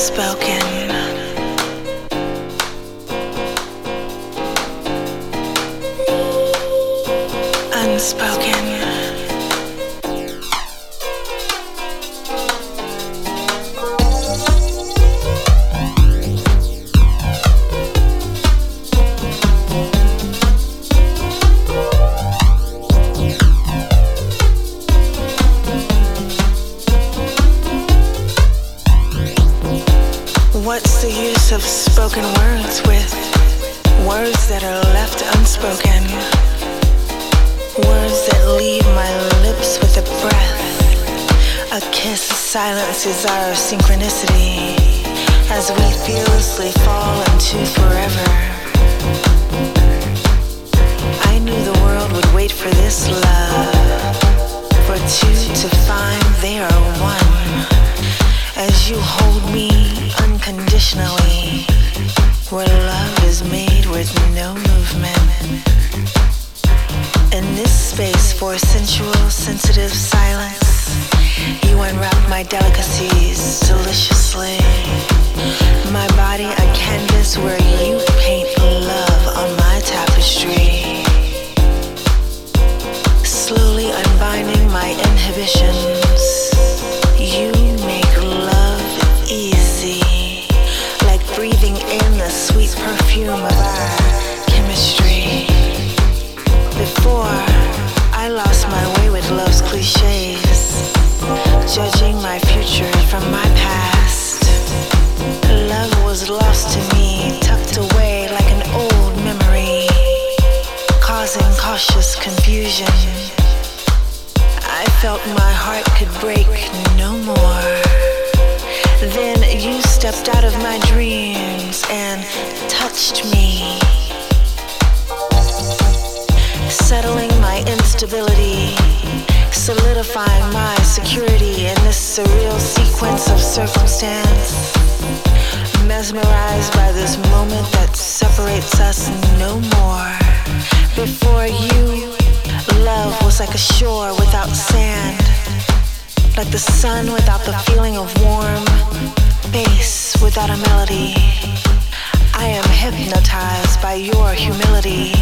unspoken. Unspoken. of spoken words with words that are left unspoken. Words that leave my lips with a breath. A kiss silences our synchronicity as we fearlessly fall into forever. I knew the world would wait for this love, for two to find they are one as you hold me unconditionally, where love is made with no movement. In this space for sensual, sensitive silence, you unwrap my delicacies deliciously. My body a canvas where you paint love on my tapestry. Slowly my inhibitions vision, I felt my heart could break no more. Then you stepped out of my dreams and touched me, settling my instability, solidifying my security in this surreal sequence of circumstance. Mesmerized by this moment that separates us no more before you Love was like a shore without sand, like the sun without the feeling of warm, bass without a melody. I am hypnotized by your humility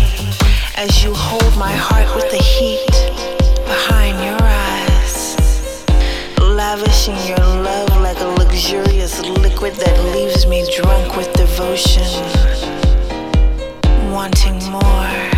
as you hold my heart with the heat behind your eyes, lavishing your love like a luxurious liquid that leaves me drunk with devotion, wanting more.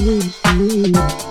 You're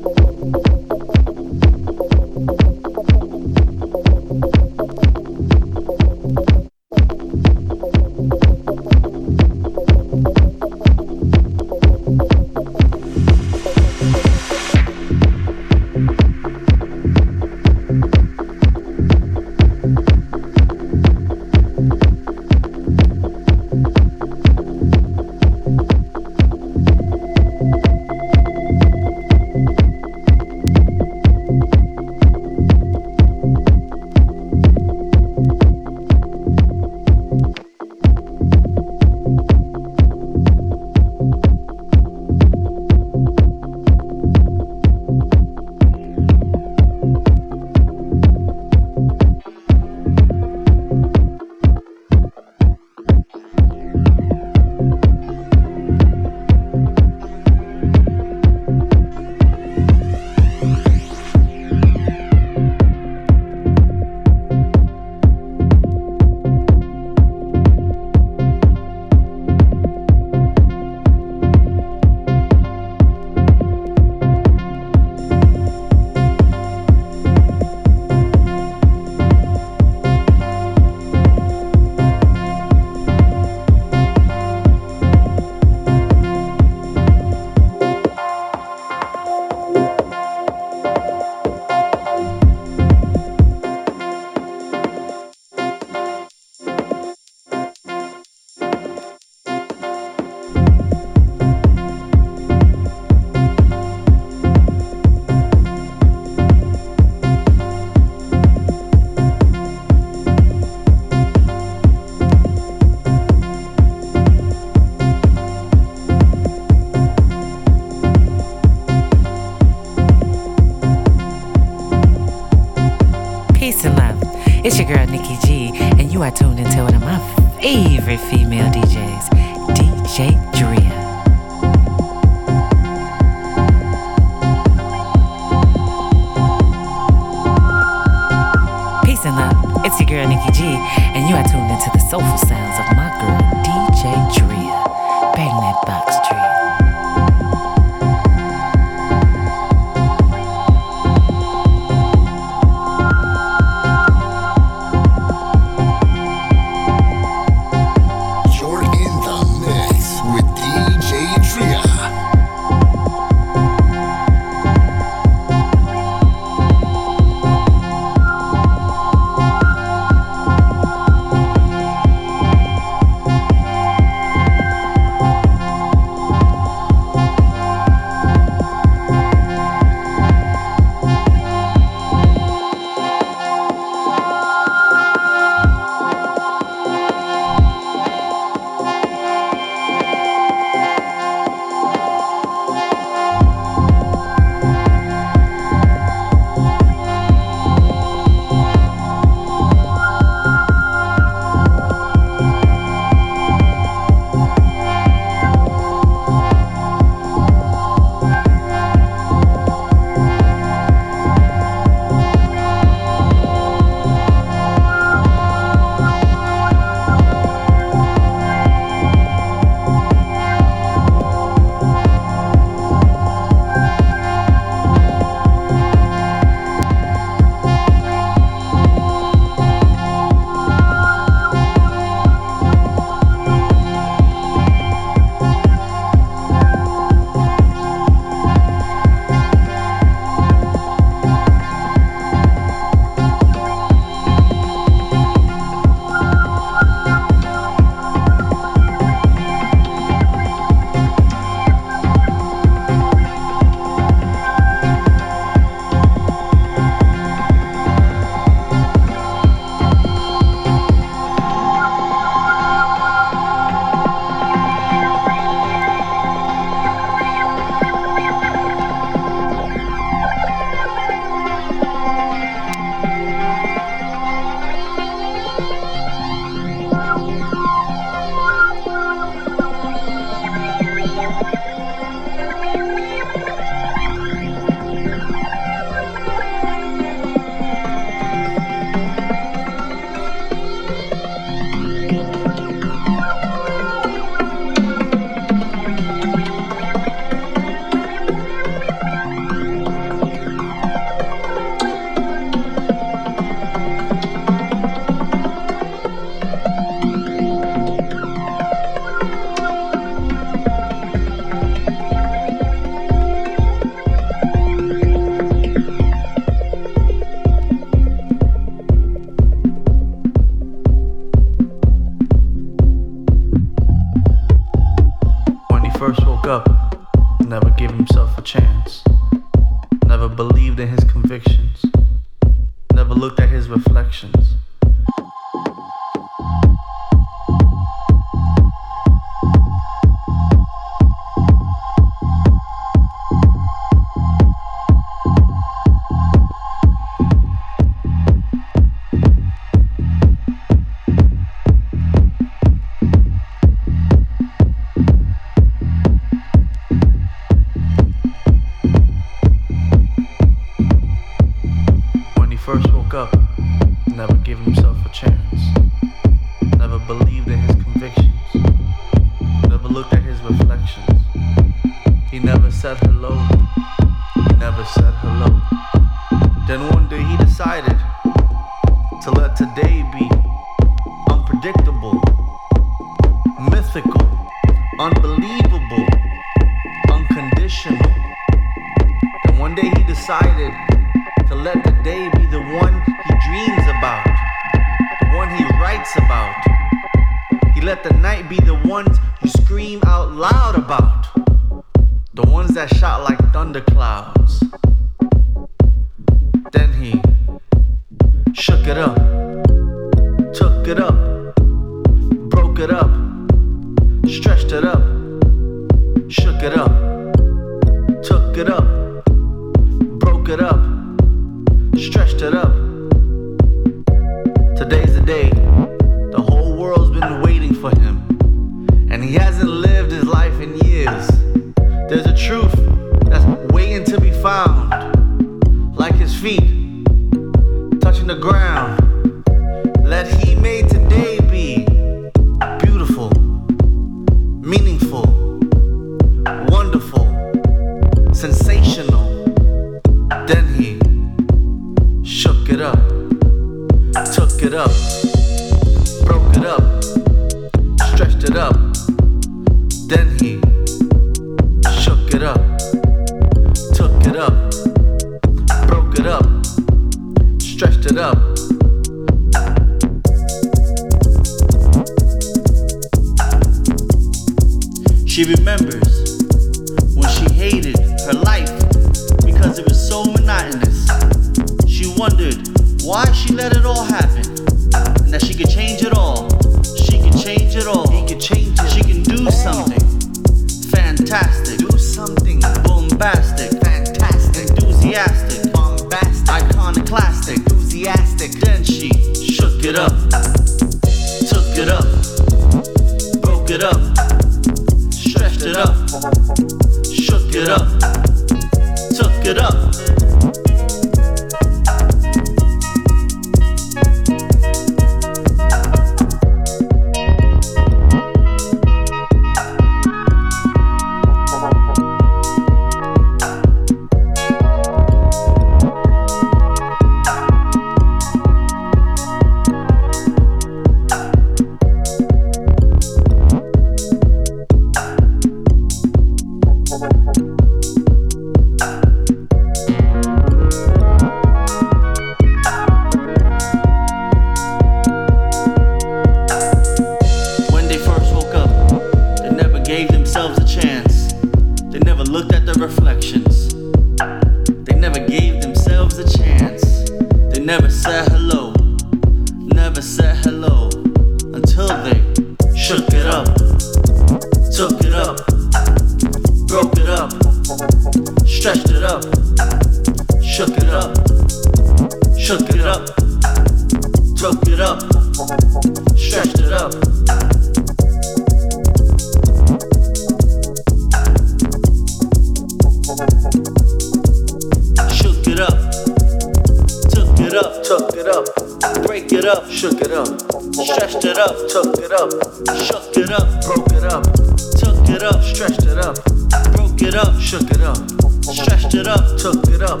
it up, stretched it up, took it up,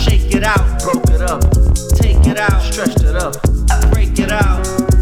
shake it out, broke it up, take it out, stretched it up, break it out.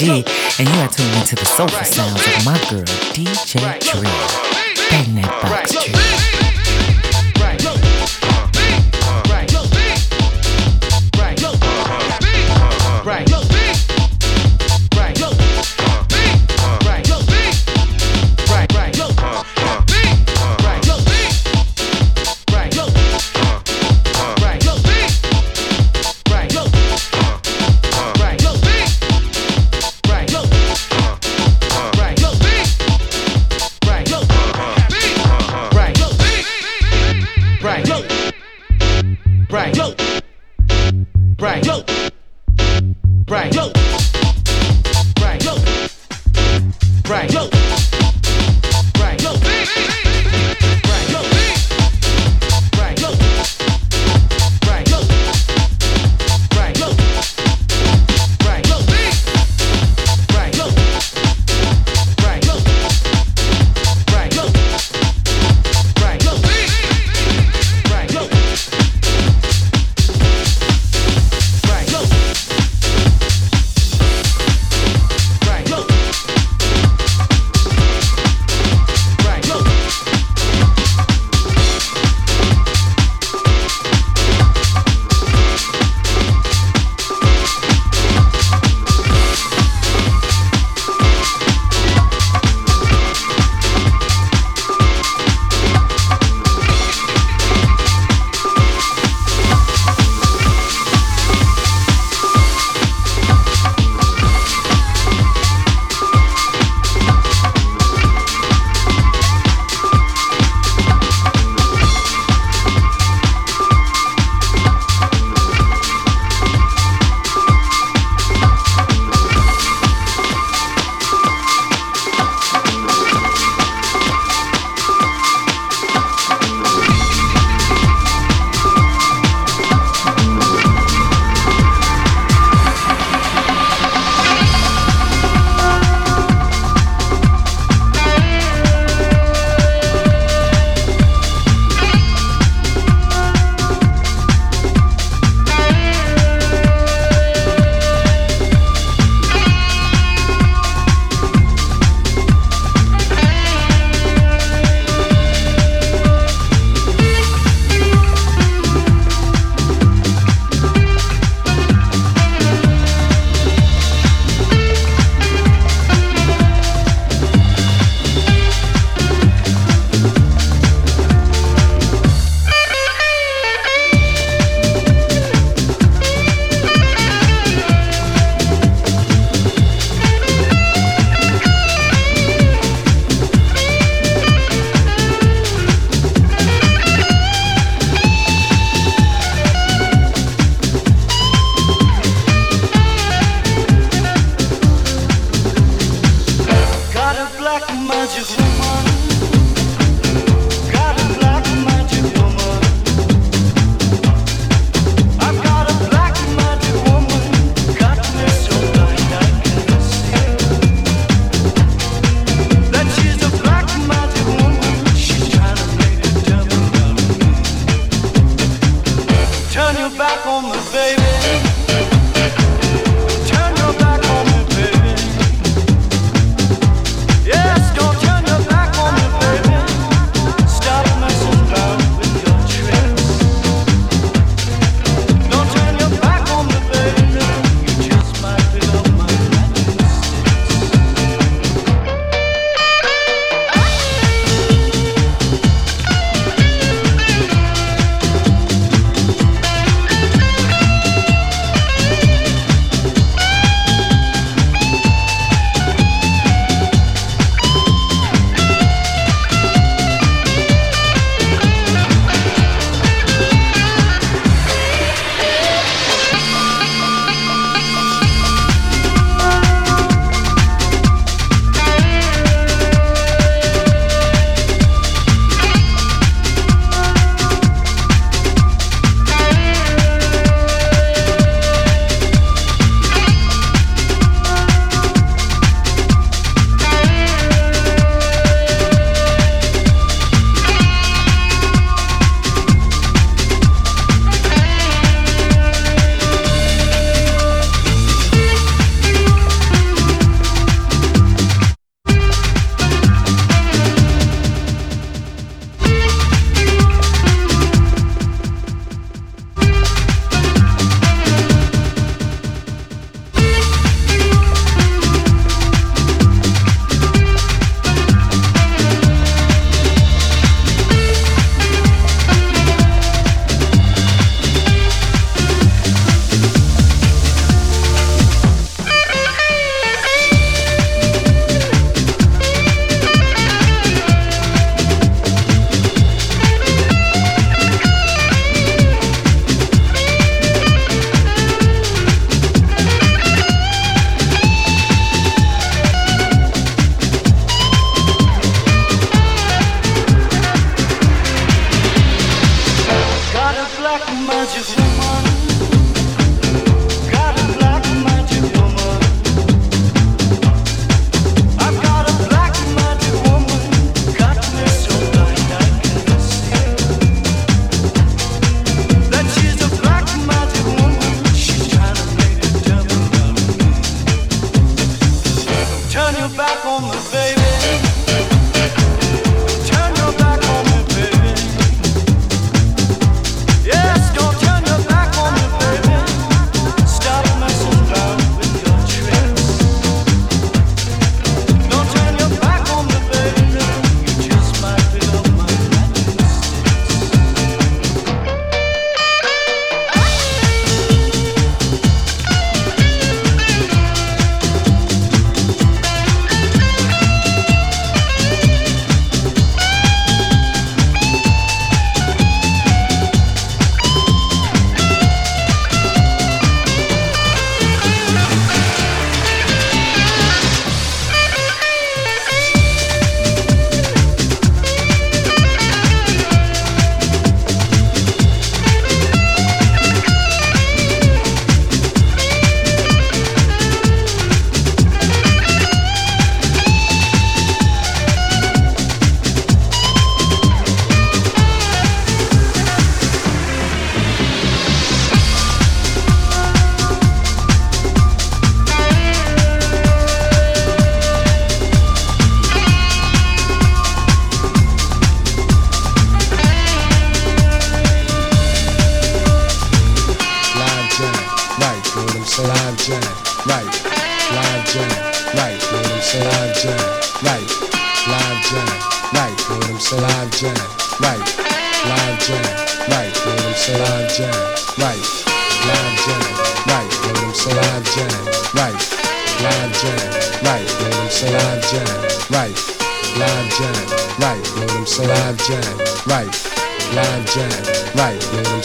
G,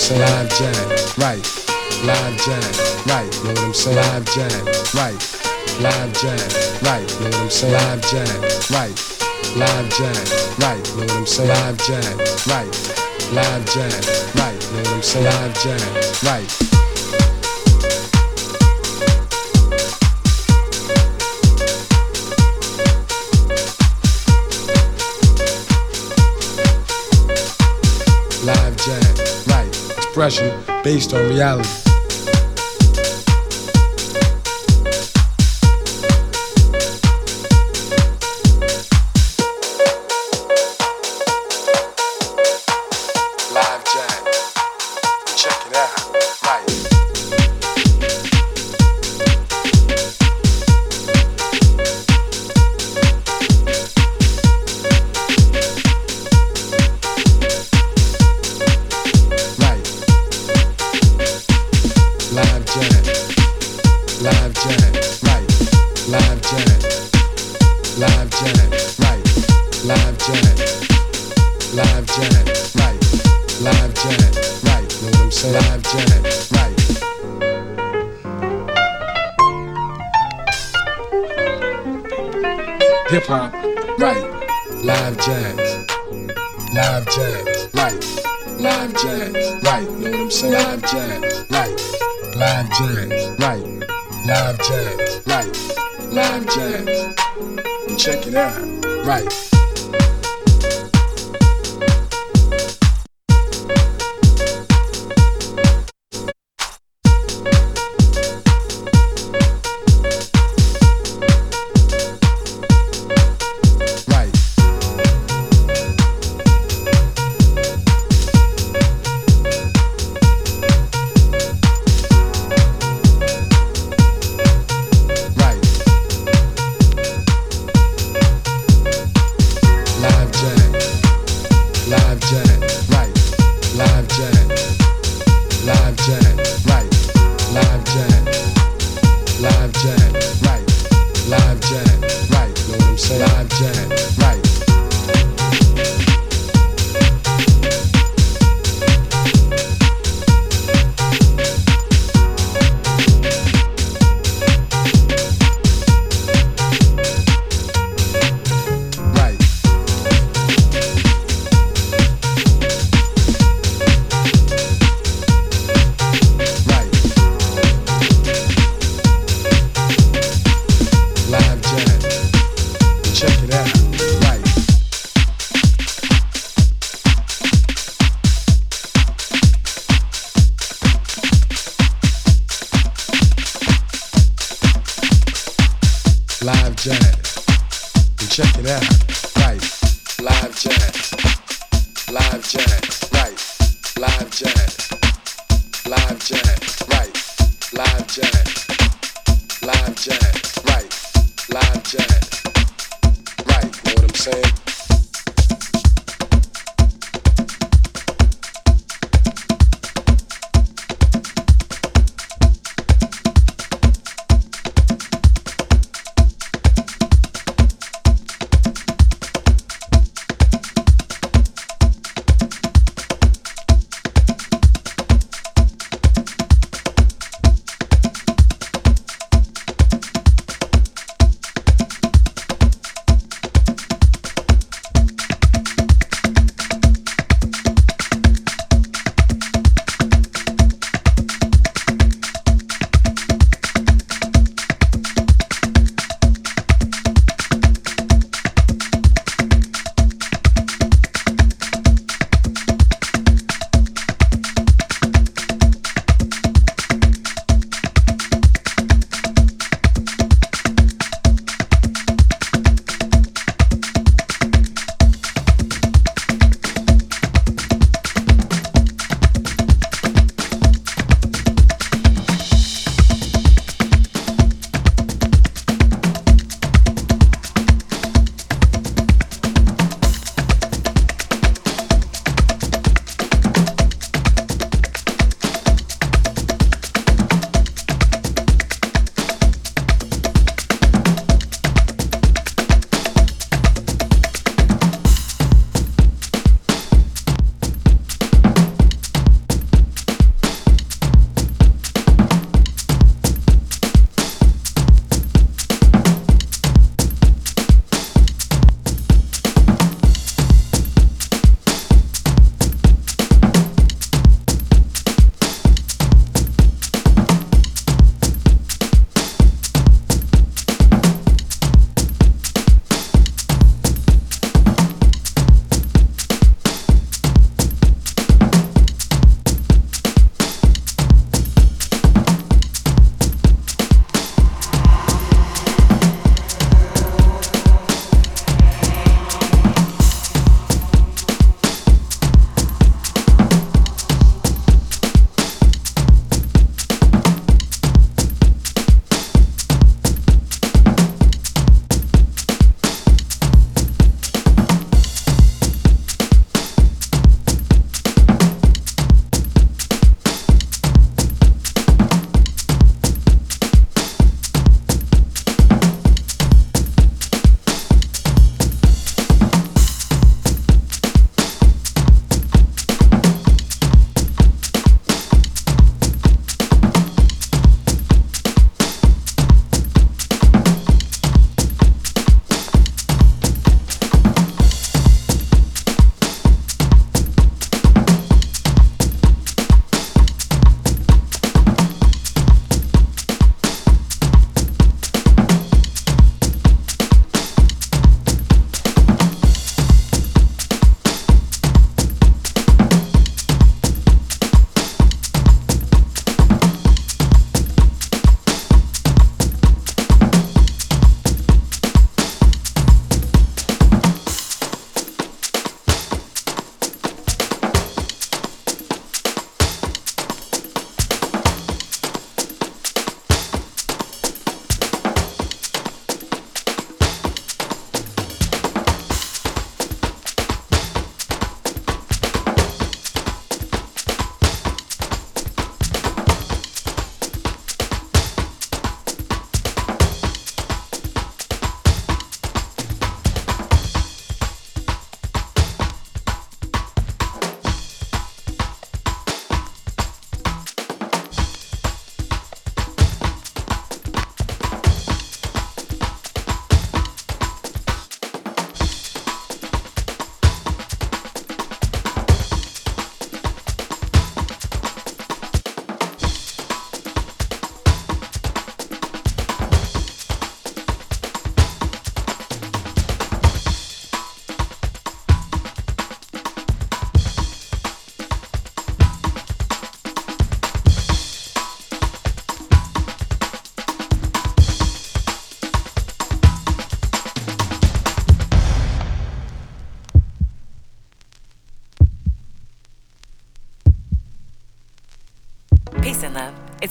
saying? Live jam, right. Live jam, right. Know what I'm saying? Live jam, right. Live jam, right. Know what I'm saying? Live jam, right. Live jam, right. Know what I'm saying? Live jam, right. Live jam, right. Know what I'm saying? Live jam, right. expression based on reality.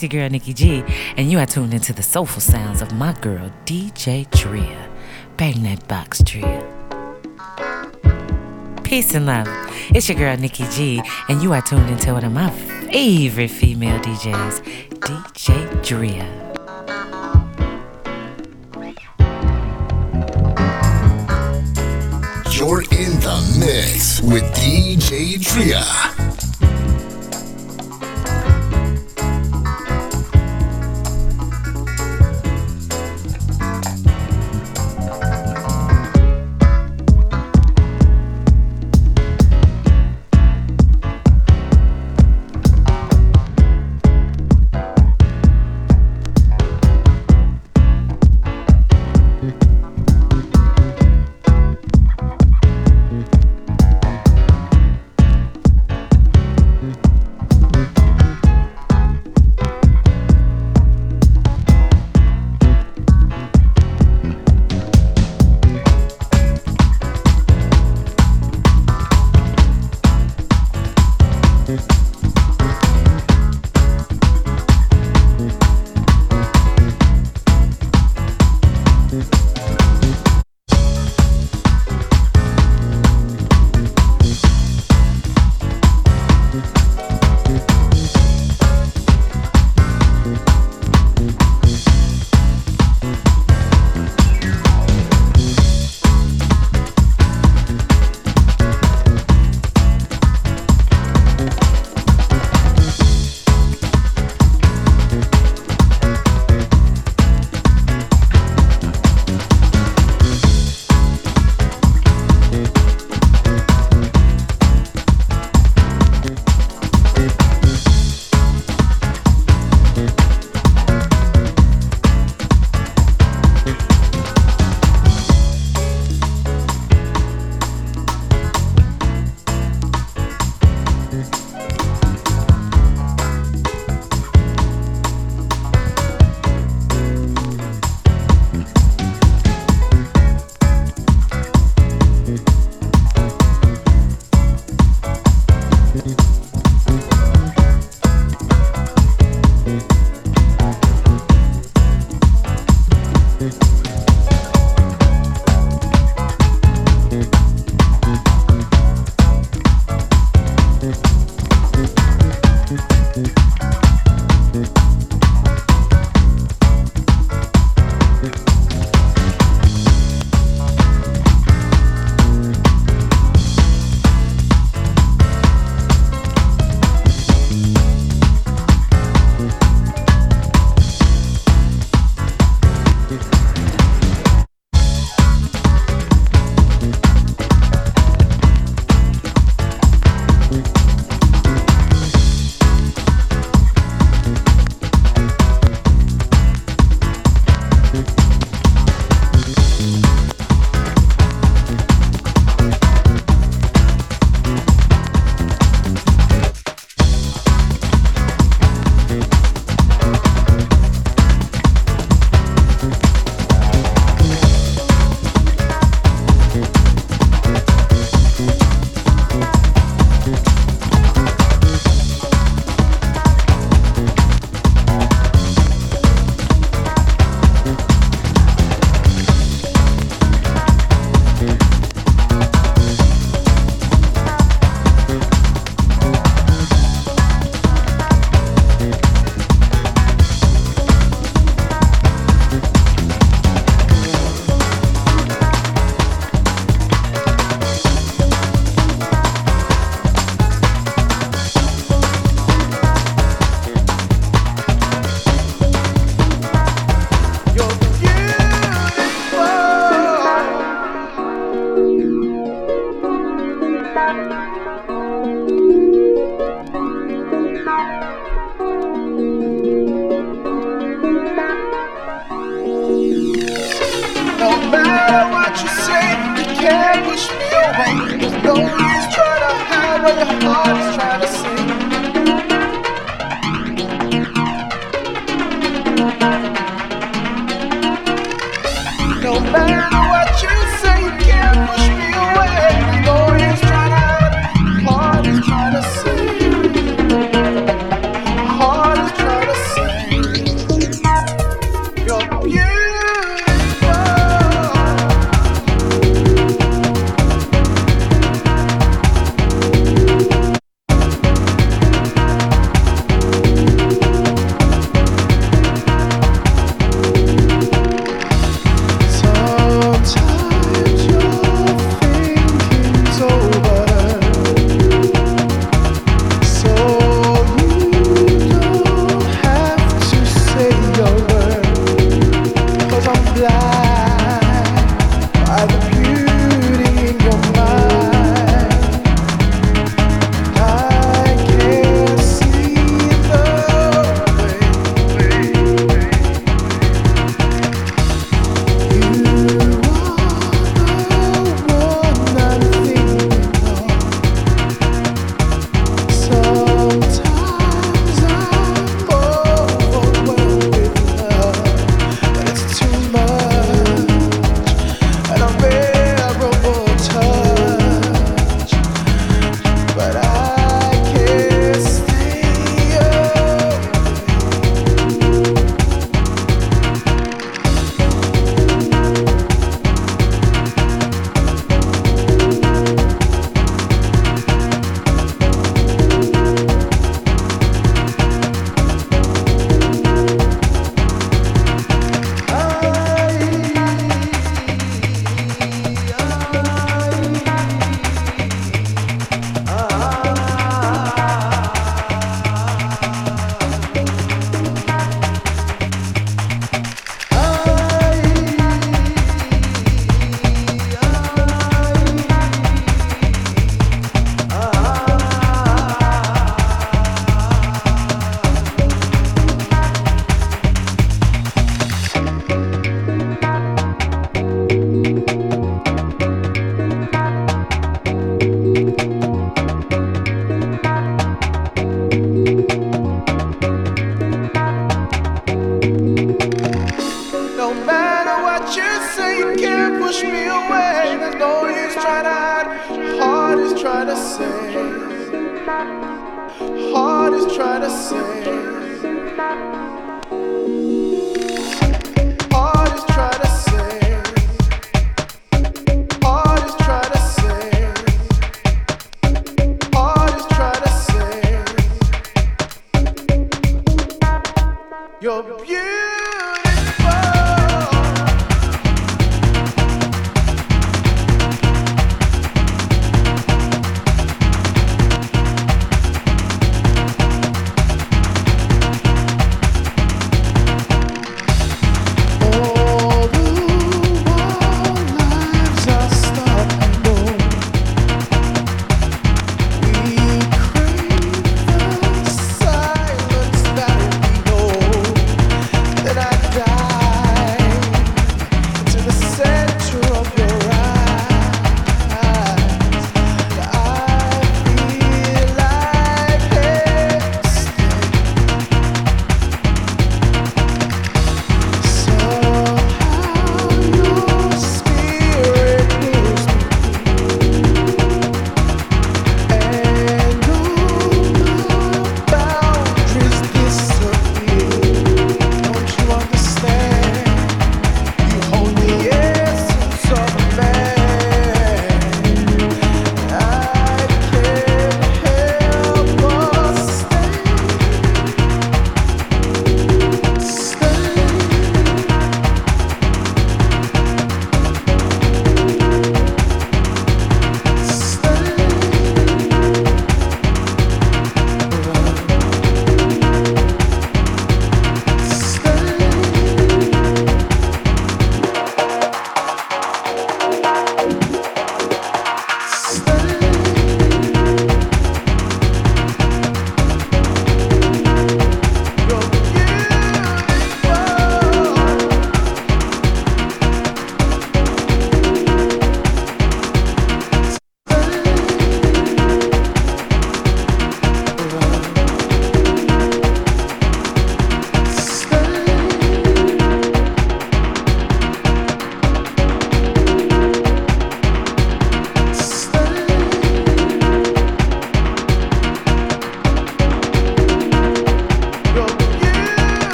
It's your girl Nikki G, and you are tuned into the soulful sounds of my girl DJ Tria. Bang that box, Tria. Peace and love. It's your girl Nikki G, and you are tuned into one of my favorite female DJs, DJ Drea. You're in the mix with DJ Tria.